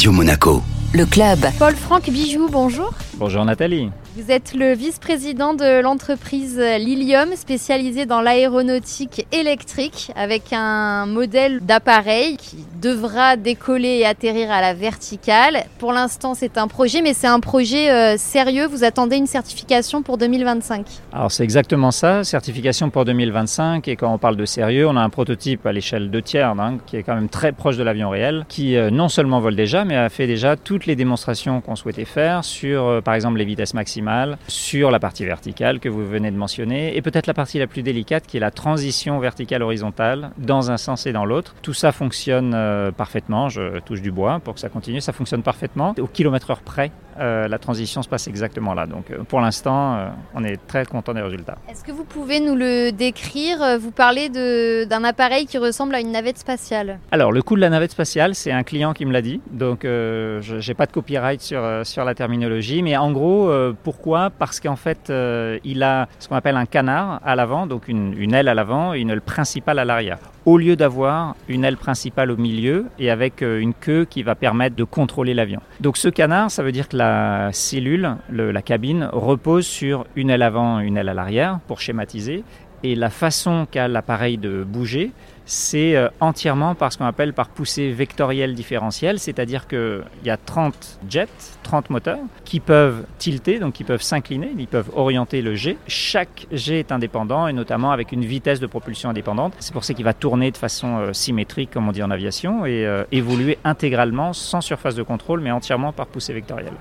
Radio Monaco. Le club. Paul-Franck Bijoux, bonjour. Bonjour Nathalie. Vous êtes le vice-président de l'entreprise Lilium, spécialisée dans l'aéronautique électrique, avec un modèle d'appareil qui devra décoller et atterrir à la verticale. Pour l'instant, c'est un projet, mais c'est un projet euh, sérieux. Vous attendez une certification pour 2025. Alors c'est exactement ça, certification pour 2025. Et quand on parle de sérieux, on a un prototype à l'échelle 2 tiers, hein, qui est quand même très proche de l'avion réel, qui euh, non seulement vole déjà, mais a fait déjà toutes les démonstrations qu'on souhaitait faire sur, euh, par exemple, les vitesses maximales sur la partie verticale que vous venez de mentionner, et peut-être la partie la plus délicate qui est la transition verticale-horizontale dans un sens et dans l'autre. Tout ça fonctionne parfaitement, je touche du bois pour que ça continue, ça fonctionne parfaitement. Au kilomètre heure près, euh, la transition se passe exactement là. Donc euh, pour l'instant, on est très content des résultats. Est-ce que vous pouvez nous le décrire Vous parlez d'un appareil qui ressemble à une navette spatiale? Alors le coup de la navette spatiale, c'est un client qui me l'a dit, donc je n'ai pas de copyright sur, sur la terminologie, mais en gros, pour pourquoi? Parce qu'en fait, euh, il a ce qu'on appelle un canard à l'avant, donc une, aile à l'avant et une aile principale à l'arrière. Au lieu d'avoir une aile principale au milieu et avec euh, une queue qui va permettre de contrôler l'avion. Donc ce canard, ça veut dire que la cellule, la cabine, repose sur une aile avant, une aile à l'arrière, pour schématiser. Et la façon qu'a l'appareil de bouger, c'est euh, entièrement par ce qu'on appelle par poussée vectorielle différentielle, c'est-à-dire qu'il y a 30 jets, 30 moteurs, qui peuvent tilter, donc qui peuvent s'incliner, ils peuvent orienter le jet. Chaque jet est indépendant et notamment avec une vitesse de propulsion indépendante. C'est pour ça qu'il va tourner de façon euh, symétrique, comme on dit en aviation, et euh, évoluer intégralement sans surface de contrôle, mais entièrement par poussée vectorielle.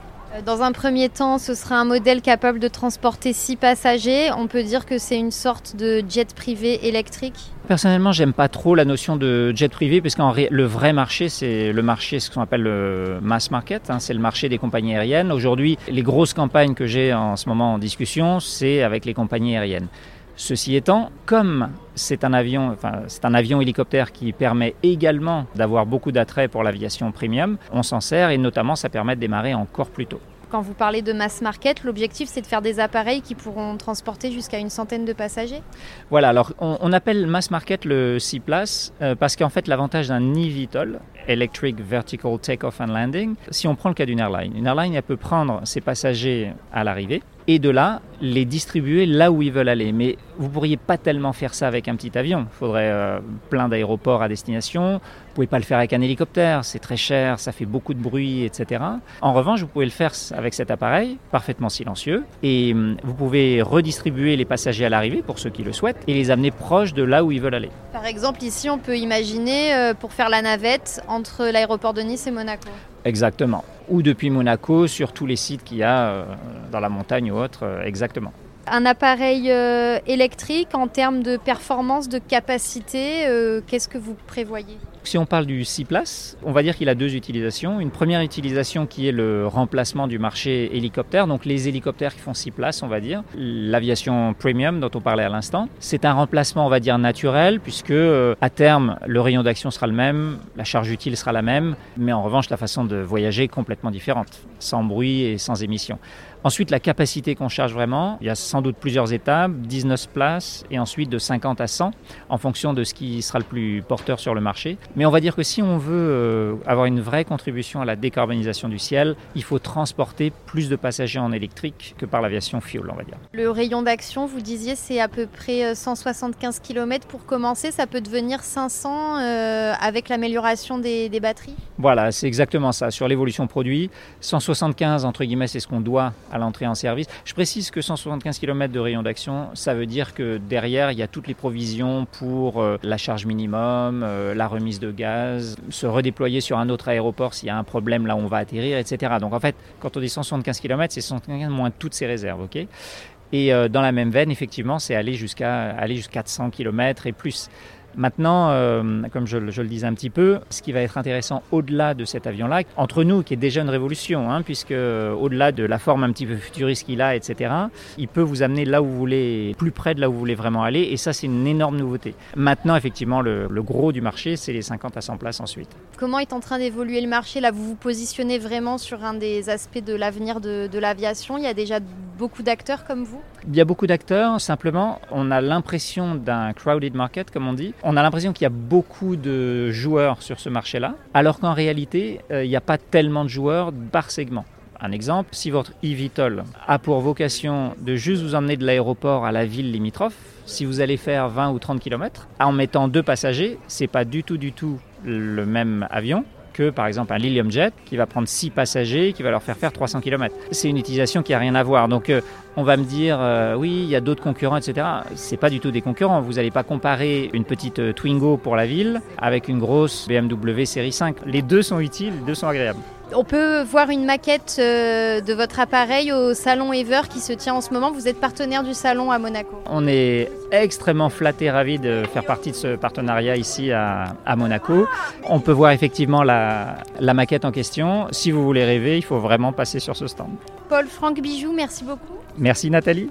Dans un premier temps, ce sera un modèle capable de transporter 6 passagers. On peut dire que c'est une sorte de jet privé électrique Personnellement, j'aime pas trop la notion de jet privé, parce le vrai marché, c'est le marché, ce qu'on appelle le mass market, hein, c'est le marché des compagnies aériennes. Aujourd'hui, les grosses campagnes que j'ai en ce moment en discussion, c'est avec les compagnies aériennes. Ceci étant, comme c'est un avion, enfin, c'est un avion hélicoptère qui permet également d'avoir beaucoup d'attrait pour l'aviation premium, on s'en sert et notamment ça permet de démarrer encore plus tôt. Quand vous parlez de mass market, l'objectif c'est de faire des appareils qui pourront transporter jusqu'à une centaine de passagers Voilà, alors on, appelle mass market le C-Place euh, parce qu'en fait l'avantage d'un eVTOL, Electric Vertical Takeoff and Landing, si on prend le cas d'une airline, une airline elle peut prendre ses passagers à l'arrivée et de là les distribuer là où ils veulent aller. Mais vous pourriez pas tellement faire ça avec un petit avion. Il faudrait euh, plein d'aéroports à destination. Vous pouvez pas le faire avec un hélicoptère, c'est très cher, ça fait beaucoup de bruit, etc. En revanche, vous pouvez le faire avec cet appareil, parfaitement silencieux, et hum, vous pouvez redistribuer les passagers à l'arrivée pour ceux qui le souhaitent et les amener proches de là où ils veulent aller. Par exemple, ici, on peut imaginer euh, pour faire la navette entre l'aéroport de Nice et Monaco. Exactement. Ou depuis Monaco sur tous les sites qu'il y a euh, dans la montagne ou autre, exactement. Un appareil euh, électrique en termes de performance, de capacité, euh, qu'est-ce que vous prévoyez? Si on parle du 6 places, on va dire qu'il a deux utilisations. Une première utilisation qui est le remplacement du marché hélicoptère, donc les hélicoptères qui font 6 places, on va dire. L'aviation premium dont on parlait à l'instant. C'est un remplacement, on va dire, naturel, puisque euh, à terme, le rayon d'action sera le même, la charge utile sera la même, mais en revanche, la façon de voyager est complètement différente, sans bruit et sans émission. Ensuite, la capacité qu'on charge vraiment, il y a sans doute plusieurs étapes, 19 places et ensuite de 50 à 100 en fonction de ce qui sera le plus porteur sur le marché. Mais on va dire que si on veut euh, avoir une vraie contribution à la décarbonisation du ciel, il faut transporter plus de passagers en électrique que par l'aviation fuel, on va dire. Le rayon d'action, vous disiez, c'est à peu près 175 euh, km pour commencer. Ça peut devenir 500 euh, avec l'amélioration des, des batteries? Voilà, c'est exactement ça. Sur l'évolution produit, 175 entre guillemets, c'est ce qu'on doit à l'entrée en service. Je précise que 175 km de rayon d'action, ça veut dire que derrière, il y a toutes les provisions pour euh, la charge minimum, euh, la remise de gaz, se redéployer sur un autre aéroport s'il y a un problème là où on va atterrir, etc. Donc en fait, quand on dit 175 km, c'est 175 moins toutes ces réserves, ok? Et euh, dans la même veine, effectivement, c'est aller jusqu'à aller jusqu'à 400 km et plus. Maintenant, euh, comme je, le disais un petit peu, ce qui va être intéressant au-delà de cet avion-là, entre nous, qui est déjà une révolution, hein, puisque euh, au-delà de la forme un petit peu futuriste qu'il a, etc., il peut vous amener là où vous voulez, plus près de là où vous voulez vraiment aller, et ça, c'est une énorme nouveauté. Maintenant, effectivement, le, gros du marché, c'est les 50 à 100 places ensuite. Comment est en train d'évoluer le marché? Là, vous vous positionnez vraiment sur un des aspects de l'avenir de, de l'aviation? Il y a déjà beaucoup d'acteurs comme vous? Il y a beaucoup d'acteurs, simplement on a l'impression d'un crowded market comme on dit. On a l'impression qu'il y a beaucoup de joueurs sur ce marché-là, alors qu'en réalité euh, il n'y a pas tellement de joueurs par segment. Un exemple, si votre eVTOL a pour vocation de juste vous emmener de l'aéroport à la ville limitrophe, si vous allez faire 20 ou 30 km, en mettant deux passagers, c'est pas du tout du tout le même avion par exemple un Lilium Jet qui va prendre 6 passagers qui va leur faire faire 300 km. C'est une utilisation qui a rien à voir. Donc euh, on va me dire euh, oui, il y a d'autres concurrents, etc. C'est pas du tout des concurrents. Vous n'allez pas comparer une petite euh, Twingo pour la ville avec une grosse BMW série 5. Les deux sont utiles, les deux sont agréables. On peut voir une maquette euh, de votre appareil au salon Ever qui se tient en ce moment. Vous êtes partenaire du salon à Monaco. On est extrêmement flatté, ravi de faire partie de ce partenariat ici à, à Monaco. On peut voir effectivement la, la, maquette en question. Si vous voulez rêver, il faut vraiment passer sur ce stand. Paul Franck Bijoux, merci beaucoup. Merci Nathalie.